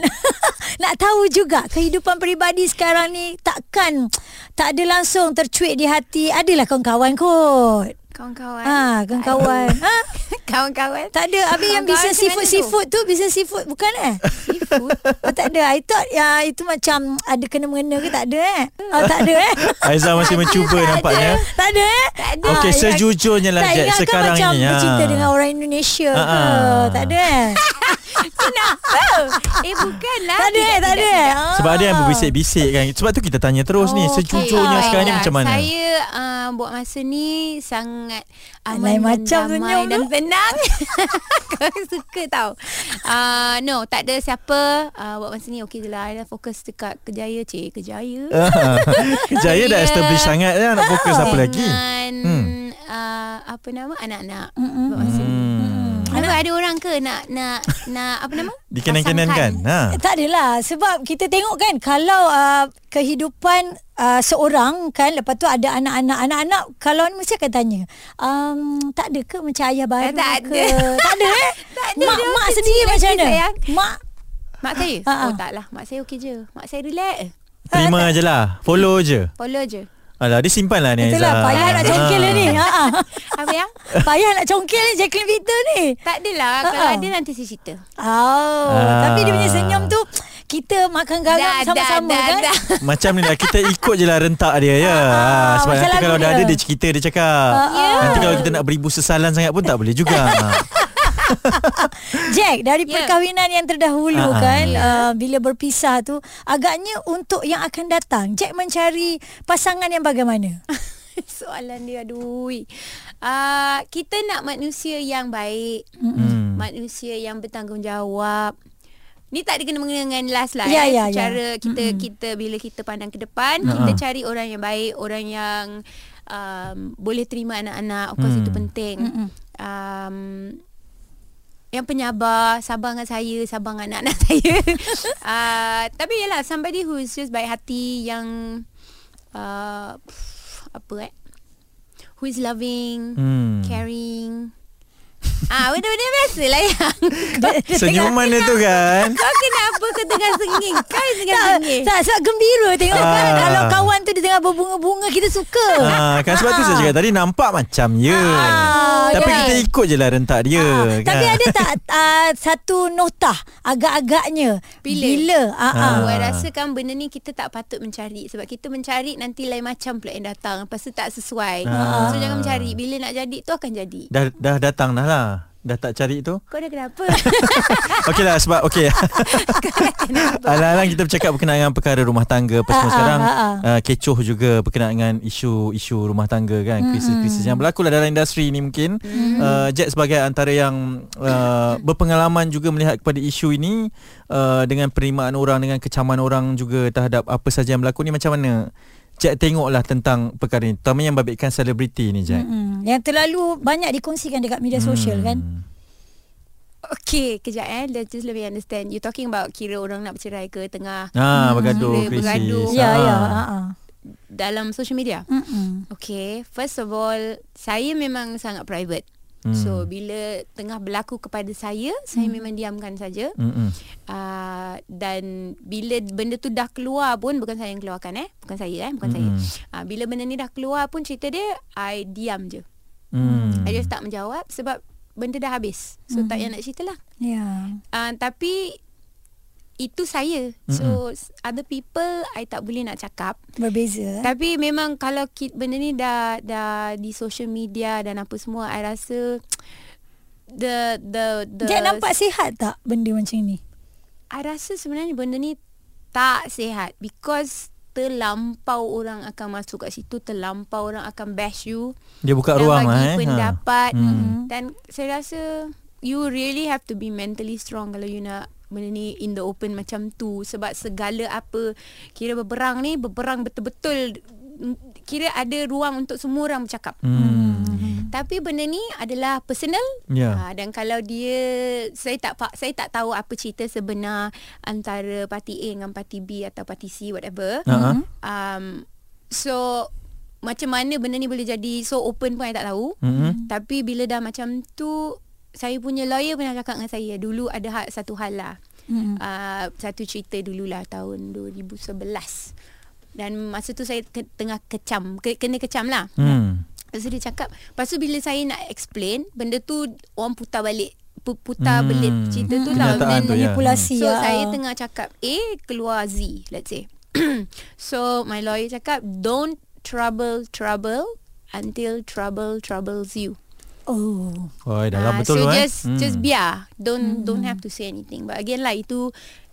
[SPEAKER 1] nak tahu juga kehidupan peribadi sekarang ni takkan tak ada langsung tercuit di hati adalah kawan-kawan kot.
[SPEAKER 5] Kawan-kawan
[SPEAKER 1] Ha kawan-kawan. ha
[SPEAKER 5] Kawan-kawan
[SPEAKER 1] Tak ada Habis yang bisnes seafood
[SPEAKER 5] tu?
[SPEAKER 1] Seafood tu Bisnes seafood bukan eh
[SPEAKER 5] Seafood
[SPEAKER 1] Oh tak ada I thought ya, Itu macam Ada kena-mengena ke tak ada eh oh, Tak ada eh
[SPEAKER 4] Aizah masih mencuba nampaknya.
[SPEAKER 1] Tak ada eh
[SPEAKER 5] Tak ada.
[SPEAKER 4] Okey,
[SPEAKER 1] ya.
[SPEAKER 4] sejujurnya lah
[SPEAKER 1] tak
[SPEAKER 4] Jack
[SPEAKER 1] ingat
[SPEAKER 4] sekarang
[SPEAKER 1] kan macam
[SPEAKER 4] ni.
[SPEAKER 1] bercinta
[SPEAKER 4] ha.
[SPEAKER 1] dengan orang Indonesia ke. Tak ada eh
[SPEAKER 5] Kenapa? eh bukanlah
[SPEAKER 1] Tak ada eh
[SPEAKER 5] Tidak,
[SPEAKER 1] Tak ada
[SPEAKER 5] tidak, tidak.
[SPEAKER 4] Sebab ada yang berbisik-bisik kan. Sebab tu kita tanya terus ni
[SPEAKER 1] Oh,
[SPEAKER 4] sejujurnya
[SPEAKER 1] okey.
[SPEAKER 4] sekarang ni macam mana?
[SPEAKER 5] Saya uh, buat masa ni sangat aman
[SPEAKER 1] Lain
[SPEAKER 5] dan
[SPEAKER 1] macam
[SPEAKER 5] damai dan
[SPEAKER 1] tu.
[SPEAKER 5] tenang. Kau suka tau. Uh, no, tak ada siapa uh, buat masa ni okey je lah. I dah fokus dekat kejaya. Cik, kejaya.
[SPEAKER 4] Kejaya dah establish sangat dah nak fokus apa lagi.
[SPEAKER 5] Dengan
[SPEAKER 4] Hmm.
[SPEAKER 5] uh, apa nama anak-anak.
[SPEAKER 1] Mm-mm.
[SPEAKER 5] Buat masa ni.
[SPEAKER 4] Hmm.
[SPEAKER 5] Kenapa ada orang ke nak nak nak apa nama?
[SPEAKER 4] Dikenan-kenan kan? Ha.
[SPEAKER 1] Tak adalah sebab kita tengok kan kalau uh, kehidupan uh, seorang kan lepas tu ada anak-anak anak-anak kalau ni mesti akan tanya um, tak ada ke macam ayah baru
[SPEAKER 5] tak
[SPEAKER 1] ke
[SPEAKER 5] ada.
[SPEAKER 1] tak ada eh
[SPEAKER 5] Tak ada,
[SPEAKER 1] mak
[SPEAKER 5] dia
[SPEAKER 1] mak sendiri macam mana
[SPEAKER 5] sayang.
[SPEAKER 1] mak
[SPEAKER 5] Mak saya?
[SPEAKER 1] Ha, ha.
[SPEAKER 5] Oh tak lah. Mak saya okey je. Mak saya relax.
[SPEAKER 4] Terima je lah. Follow je.
[SPEAKER 5] Follow je.
[SPEAKER 4] Alah, dia simpan lah ni
[SPEAKER 1] itulah
[SPEAKER 4] Aizah.
[SPEAKER 1] payah nak
[SPEAKER 4] Ah.
[SPEAKER 1] congkel dia ni ha ha.
[SPEAKER 5] Apa yang?
[SPEAKER 1] payah nak congkel ni Jacqueline Victor ni
[SPEAKER 5] Tak adalah.
[SPEAKER 1] Ha,
[SPEAKER 5] Kalau ada nanti saya cerita.
[SPEAKER 1] oh
[SPEAKER 4] Ah.
[SPEAKER 1] tapi dia punya senyum tu kita makan garam
[SPEAKER 5] Dah,
[SPEAKER 1] sama-sama
[SPEAKER 5] dah,
[SPEAKER 1] kan
[SPEAKER 5] dah, dah.
[SPEAKER 4] Macam ni lah Kita ikut je lah rentak dia ya.
[SPEAKER 1] Ah,
[SPEAKER 4] Sebab
[SPEAKER 1] macam
[SPEAKER 4] nanti
[SPEAKER 1] lagu
[SPEAKER 4] kalau dah
[SPEAKER 1] dia.
[SPEAKER 4] ada Dia cerita dia cakap
[SPEAKER 1] Ya.
[SPEAKER 4] Nanti kalau kita nak beribu sesalan sangat pun Tak boleh juga
[SPEAKER 1] Jack dari
[SPEAKER 5] Ya.
[SPEAKER 1] perkahwinan yang terdahulu
[SPEAKER 4] Ah, ah.
[SPEAKER 1] kan
[SPEAKER 5] Ya.
[SPEAKER 1] uh, bila berpisah tu agaknya untuk yang akan datang Jack mencari pasangan yang bagaimana?
[SPEAKER 5] Soalan dia aduh. Uh, kita nak manusia yang baik.
[SPEAKER 4] Hmm.
[SPEAKER 5] Manusia yang bertanggungjawab. Ni tak ada kena mengena dengan last lah
[SPEAKER 1] Ya,
[SPEAKER 5] eh.
[SPEAKER 1] ya, ya.
[SPEAKER 5] Secara kita kita bila kita pandang ke depan,
[SPEAKER 4] Ha,
[SPEAKER 5] kita cari orang yang baik, orang yang um, boleh terima anak-anak. Of course
[SPEAKER 4] Hmm.
[SPEAKER 5] itu penting. Um, yang penyabar, sabar dengan saya, sabar dengan anak-anak saya. uh, tapi yalah somebody who is just baik hati yang uh, apa eh? Who is loving,
[SPEAKER 4] Hmm.
[SPEAKER 5] caring. Ah, benda-benda biasa lah yang
[SPEAKER 4] Senyuman dia tu kan
[SPEAKER 5] Kau kenapa kau tengah sengih Kau yang tengah
[SPEAKER 1] Tak,
[SPEAKER 5] sengih
[SPEAKER 1] tak, sebab gembira tengok kan
[SPEAKER 4] Ah.
[SPEAKER 1] kalau kawan tu dia tengah berbunga-bunga kita suka.
[SPEAKER 4] Ah, kan sebab tu saya cakap tadi nampak macam ya.
[SPEAKER 1] Ah,
[SPEAKER 4] Tapi
[SPEAKER 1] kan?
[SPEAKER 4] kita ikut je lah rentak dia
[SPEAKER 1] Ah,
[SPEAKER 4] kan.
[SPEAKER 1] Tapi ada tak uh, satu notah agak-agaknya
[SPEAKER 5] Bila?
[SPEAKER 1] bila ah, ah.
[SPEAKER 4] Ah.
[SPEAKER 5] Oh, I rasa kan benda ni kita tak patut mencari Sebab kita mencari nanti lain macam pula yang datang Lepas tu tak sesuai
[SPEAKER 4] Ah.
[SPEAKER 5] So jangan mencari Bila nak jadi tu akan jadi
[SPEAKER 4] dah dah datang dah lah. Dah tak cari tu.
[SPEAKER 5] Kau dah kenapa?
[SPEAKER 4] Okey lah sebab okey. Alang-alang kita bercakap berkenaan dengan perkara rumah tangga apa semua
[SPEAKER 1] Ah,
[SPEAKER 4] sekarang
[SPEAKER 1] ah, ah.
[SPEAKER 4] uh, kecoh juga berkenaan dengan isu-isu rumah tangga kan krisis-krisis yang berlaku lah dalam industri ni mungkin uh, Jack sebagai antara yang uh, berpengalaman juga melihat kepada isu ini uh, dengan penerimaan orang dengan kecaman orang juga terhadap apa saja yang berlaku ni macam mana Jack tengoklah tentang perkara ni terutamanya yang babitkan selebriti ni Jack
[SPEAKER 1] Mm-mm. Yang terlalu banyak dikongsikan dekat media sosial kan.
[SPEAKER 4] Hmm.
[SPEAKER 5] Okay, kejap eh. Let's just let me understand. You talking about kira orang nak bercerai ke tengah
[SPEAKER 4] Ah, bergaduh,
[SPEAKER 5] Kira
[SPEAKER 4] krisis.
[SPEAKER 5] bergaduh.
[SPEAKER 1] Ya,
[SPEAKER 4] Ah.
[SPEAKER 1] ya. ah, ah.
[SPEAKER 5] dalam social media?
[SPEAKER 1] Mm-mm.
[SPEAKER 5] Okay, first of all, saya memang sangat private.
[SPEAKER 4] Hmm.
[SPEAKER 5] So bila tengah berlaku kepada saya, saya memang diamkan saja. Uh, dan bila benda tu dah keluar pun bukan saya yang keluarkan eh, bukan saya eh, bukan
[SPEAKER 4] Mm-mm.
[SPEAKER 5] saya. Uh, bila benda ni dah keluar pun cerita dia I diam je.
[SPEAKER 4] Hmm.
[SPEAKER 5] I just tak menjawab sebab benda dah habis. So tak payah nak cerita lah.
[SPEAKER 1] Ya.
[SPEAKER 5] Uh, tapi itu saya. So s- other people I tak boleh nak cakap.
[SPEAKER 1] Berbeza. eh?
[SPEAKER 5] Tapi memang kalau ki- benda ni dah dah di social media dan apa semua I rasa the the the
[SPEAKER 1] Jack nampak sihat tak benda macam ni?
[SPEAKER 5] I rasa sebenarnya benda ni tak sihat because terlampau orang akan masuk kat situ, terlampau orang akan bash you
[SPEAKER 4] Dia buka
[SPEAKER 5] dan
[SPEAKER 4] ruang
[SPEAKER 5] bagi
[SPEAKER 4] lah eh.
[SPEAKER 5] pendapat
[SPEAKER 4] Hmm.
[SPEAKER 5] dan saya rasa you really have to be mentally strong kalau you nak benda ni in the open macam tu sebab segala apa kira berperang ni berperang betul-betul kira ada ruang untuk semua orang bercakap.
[SPEAKER 4] Hmm.
[SPEAKER 5] Tapi benda ni adalah personal.
[SPEAKER 4] Ya.
[SPEAKER 5] Ha, dan kalau dia saya tak saya tak tahu apa cerita sebenar antara parti A dengan parti B atau parti C whatever.
[SPEAKER 4] Ha.
[SPEAKER 5] Um so macam mana benda ni boleh jadi so open pun saya tak tahu.
[SPEAKER 4] Hmm.
[SPEAKER 5] Tapi bila dah macam tu saya punya lawyer pernah cakap dengan saya dulu ada hal, satu hal lah.
[SPEAKER 1] Mm-mm.
[SPEAKER 5] Uh, satu cerita dululah tahun 2011. Dan masa tu saya ke, tengah kecam, ke, kena kecam lah.
[SPEAKER 4] Hmm.
[SPEAKER 5] Lepas tu dia cakap Lepas tu bila saya nak explain Benda tu Orang putar balik pu- Putar
[SPEAKER 4] Hmm.
[SPEAKER 5] belit cerita tu tau
[SPEAKER 4] Kenyataan
[SPEAKER 5] Dan-
[SPEAKER 4] tu, ya.
[SPEAKER 1] Manipulasi
[SPEAKER 5] So
[SPEAKER 1] ya.
[SPEAKER 5] saya tengah cakap A Keluar Z Let's say So my lawyer cakap Don't trouble trouble Until trouble troubles you
[SPEAKER 1] Oh.
[SPEAKER 4] Oh, dalam
[SPEAKER 5] Ah,
[SPEAKER 4] betul
[SPEAKER 5] so
[SPEAKER 4] eh.
[SPEAKER 5] just just biar don't don't have to say anything but again lah itu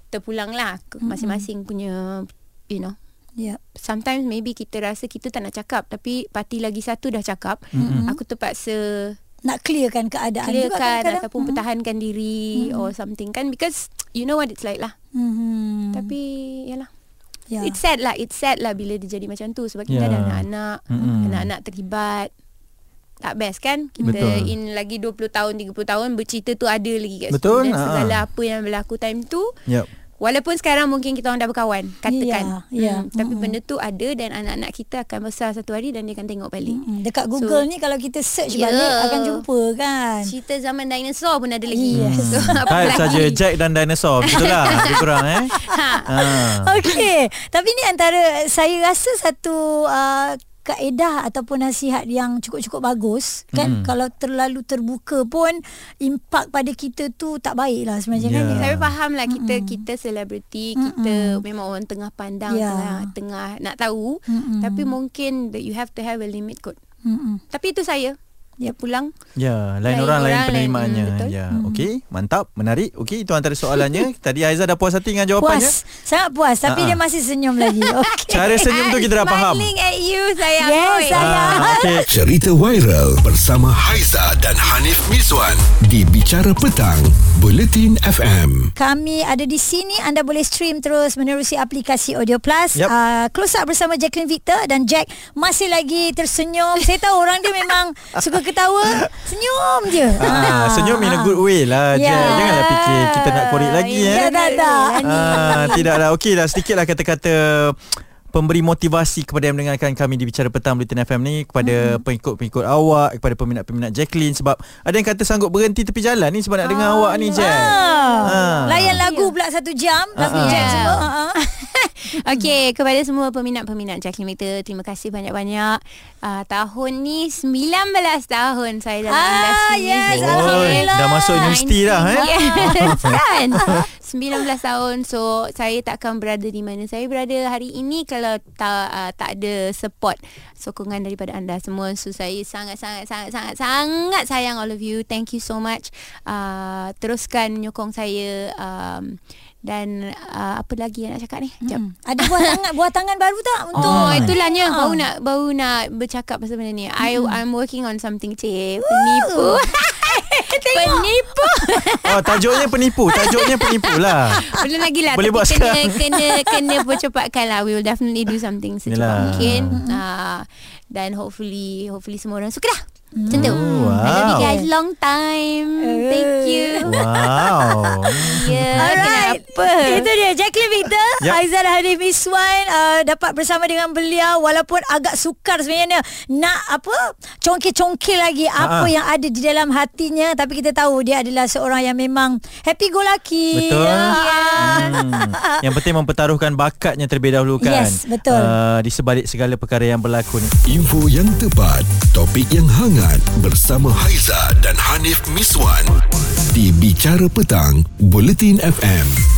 [SPEAKER 5] terpulang lah ke masing-masing punya you know
[SPEAKER 1] Ya.
[SPEAKER 5] sometimes maybe kita rasa kita tak nak cakap tapi parti lagi satu dah cakap mm-hmm. aku terpaksa
[SPEAKER 1] Nak clearkan keadaan juga
[SPEAKER 5] clearkan
[SPEAKER 1] kadang-kadang.
[SPEAKER 5] ataupun pertahankan diri or something kan because you know what it's like lah
[SPEAKER 1] Hmm.
[SPEAKER 5] tapi yalah
[SPEAKER 1] Ya.
[SPEAKER 5] It's sad lah It's sad lah Bila dia jadi macam tu Sebab kita
[SPEAKER 4] Ya.
[SPEAKER 5] ada anak-anak
[SPEAKER 4] Mm-mm.
[SPEAKER 5] Anak-anak terlibat Tak best kan Kita
[SPEAKER 4] Betul.
[SPEAKER 5] in lagi 20 tahun 30 tahun Bercerita tu ada lagi kat
[SPEAKER 4] Betul,
[SPEAKER 5] situ Dan
[SPEAKER 4] ha.
[SPEAKER 5] segala apa yang berlaku time tu
[SPEAKER 4] Yep.
[SPEAKER 5] Walaupun sekarang mungkin kita orang dah berkawan Katakan
[SPEAKER 1] Ya, ya.
[SPEAKER 5] Hmm, Tapi
[SPEAKER 1] Mm-mm.
[SPEAKER 5] benda tu ada Dan anak-anak kita akan besar satu hari Dan dia akan tengok balik
[SPEAKER 1] Hmm, Dekat Google
[SPEAKER 5] So-
[SPEAKER 1] ni kalau kita search
[SPEAKER 5] Ya.
[SPEAKER 1] balik akan jumpa kan.
[SPEAKER 5] Cerita zaman dinosaur pun ada lagi
[SPEAKER 1] Yes.
[SPEAKER 5] so, apa
[SPEAKER 4] Type
[SPEAKER 5] lagi?
[SPEAKER 4] saja Jack dan dinosaur Begitulah Lebih kurang eh
[SPEAKER 5] ha.
[SPEAKER 4] ha.
[SPEAKER 1] Okey, tapi ni antara saya rasa satu uh, kaedah ataupun nasihat yang cukup-cukup bagus kan
[SPEAKER 4] Mm.
[SPEAKER 1] kalau terlalu terbuka pun impak pada kita tu tak baik lah sebenarnya kan
[SPEAKER 4] Ya.
[SPEAKER 5] Saya faham lah kita kita selebriti, kita memang orang tengah pandang,
[SPEAKER 1] Ya.
[SPEAKER 5] tengah, tengah nak tahu.
[SPEAKER 1] Mm-mm.
[SPEAKER 5] Tapi mungkin that you have to have a limit kot.
[SPEAKER 1] Mm-mm.
[SPEAKER 5] Tapi itu saya. Dia pulang.
[SPEAKER 4] Ya, lain,
[SPEAKER 5] Lain
[SPEAKER 4] orang lain
[SPEAKER 5] orang, lain-
[SPEAKER 4] penerimaannya.
[SPEAKER 5] hmm, betul.
[SPEAKER 4] ya, okey, mantap, menarik. Okey, itu antara soalannya. Tadi Aiza dah puas hati dengan jawapannya.
[SPEAKER 1] Puas, sangat puas tapi
[SPEAKER 4] Ha-ha.
[SPEAKER 1] dia masih senyum lagi. Okey.
[SPEAKER 4] Cara senyum tu kita dah faham.
[SPEAKER 5] Smiling at you sayang.
[SPEAKER 1] Yes,
[SPEAKER 5] Oi.
[SPEAKER 1] sayang.
[SPEAKER 4] Ah, okey.
[SPEAKER 3] Cerita viral bersama Haiza dan Hanif Miswan di Bicara Petang, Buletin FM.
[SPEAKER 1] Kami ada di sini Anda boleh stream terus Menerusi aplikasi Audio Plus
[SPEAKER 4] Yup.
[SPEAKER 1] uh, Close up bersama Jacqueline Victor Dan Jack masih lagi tersenyum Saya tahu orang dia memang Suka ketawa Senyum je
[SPEAKER 4] Ah, senyum in a good way lah
[SPEAKER 1] Ya.
[SPEAKER 4] Jack. Janganlah fikir kita nak korek lagi
[SPEAKER 1] Ya,
[SPEAKER 4] eh.
[SPEAKER 1] tak, tak.
[SPEAKER 4] Ah, tidaklah okey dah sedikitlah kata-kata pemberi motivasi kepada yang mendengarkan kami di Bicara Petang Bulletin FM ni kepada pengikut-pengikut awak kepada peminat-peminat Jacqueline sebab ada yang kata sanggup berhenti tepi jalan ni sebab nak dengar awak ni Jack.
[SPEAKER 1] Ah.
[SPEAKER 4] Ah.
[SPEAKER 1] Layan lagu pula satu jam Lagu
[SPEAKER 4] Ah.
[SPEAKER 1] Jack
[SPEAKER 5] Ya.
[SPEAKER 1] semua ah, ah.
[SPEAKER 5] Okey, kepada semua peminat-peminat Jacqueline Victor, terima kasih banyak-banyak. Uh, tahun ni 19 tahun saya dalam
[SPEAKER 1] Ah,
[SPEAKER 5] industri
[SPEAKER 1] yes,
[SPEAKER 5] muzik.
[SPEAKER 1] Alhamdulillah.
[SPEAKER 4] dah masuk universiti dah eh.
[SPEAKER 5] Yes, kan 19 tahun So saya takkan berada di mana Saya berada hari ini Kalau tak uh, tak ada support Sokongan daripada anda semua So saya sangat-sangat Sangat-sangat Sangat sayang all of you Thank you so much uh, Teruskan menyokong saya um, Dan uh, Apa lagi yang nak cakap ni Sekejap
[SPEAKER 1] Hmm. Ada buah tangan Buah tangan baru tak Untuk
[SPEAKER 5] Oh, itulahnya
[SPEAKER 1] Ah.
[SPEAKER 5] baru nak baru nak bercakap pasal benda ni. I I'm working on something cik. Penipu. Penipu.
[SPEAKER 4] Oh, tajuknya penipu. Tajuknya penipu lah.
[SPEAKER 5] Belum lagi lah
[SPEAKER 4] Boleh buat
[SPEAKER 5] kena,
[SPEAKER 4] sekarang.
[SPEAKER 5] kena Kena percepatkan lah We will definitely do something Secepat
[SPEAKER 4] Yelah.
[SPEAKER 5] mungkin uh, Dan hopefully Hopefully semua orang suka lah Macam tu
[SPEAKER 4] Oh,
[SPEAKER 5] I love you
[SPEAKER 4] wow.
[SPEAKER 5] guys Long time Thank you
[SPEAKER 4] Wow.
[SPEAKER 5] Yeah
[SPEAKER 1] Alright
[SPEAKER 5] Kenapa
[SPEAKER 1] Itu dia Jacqueline Victor
[SPEAKER 4] Yep.
[SPEAKER 1] Aizal Hanif Miswan uh, Dapat bersama dengan beliau Walaupun agak sukar sebenarnya Nak apa Congkil-congkil lagi Apa
[SPEAKER 4] Ha-ha.
[SPEAKER 1] yang ada di dalam hatinya Tapi kita tahu Dia adalah seorang yang memang Happy go lucky
[SPEAKER 4] Betul.
[SPEAKER 1] Ah.
[SPEAKER 4] Hmm. Yang penting mempertaruhkan bakatnya terlebih dahulu kan.
[SPEAKER 1] Yes, betul.
[SPEAKER 4] Uh, di sebalik segala perkara yang berlaku ni.
[SPEAKER 3] Info yang tepat, topik yang hangat bersama Haiza dan Hanif Miswan di Bicara Petang, Buletin FM.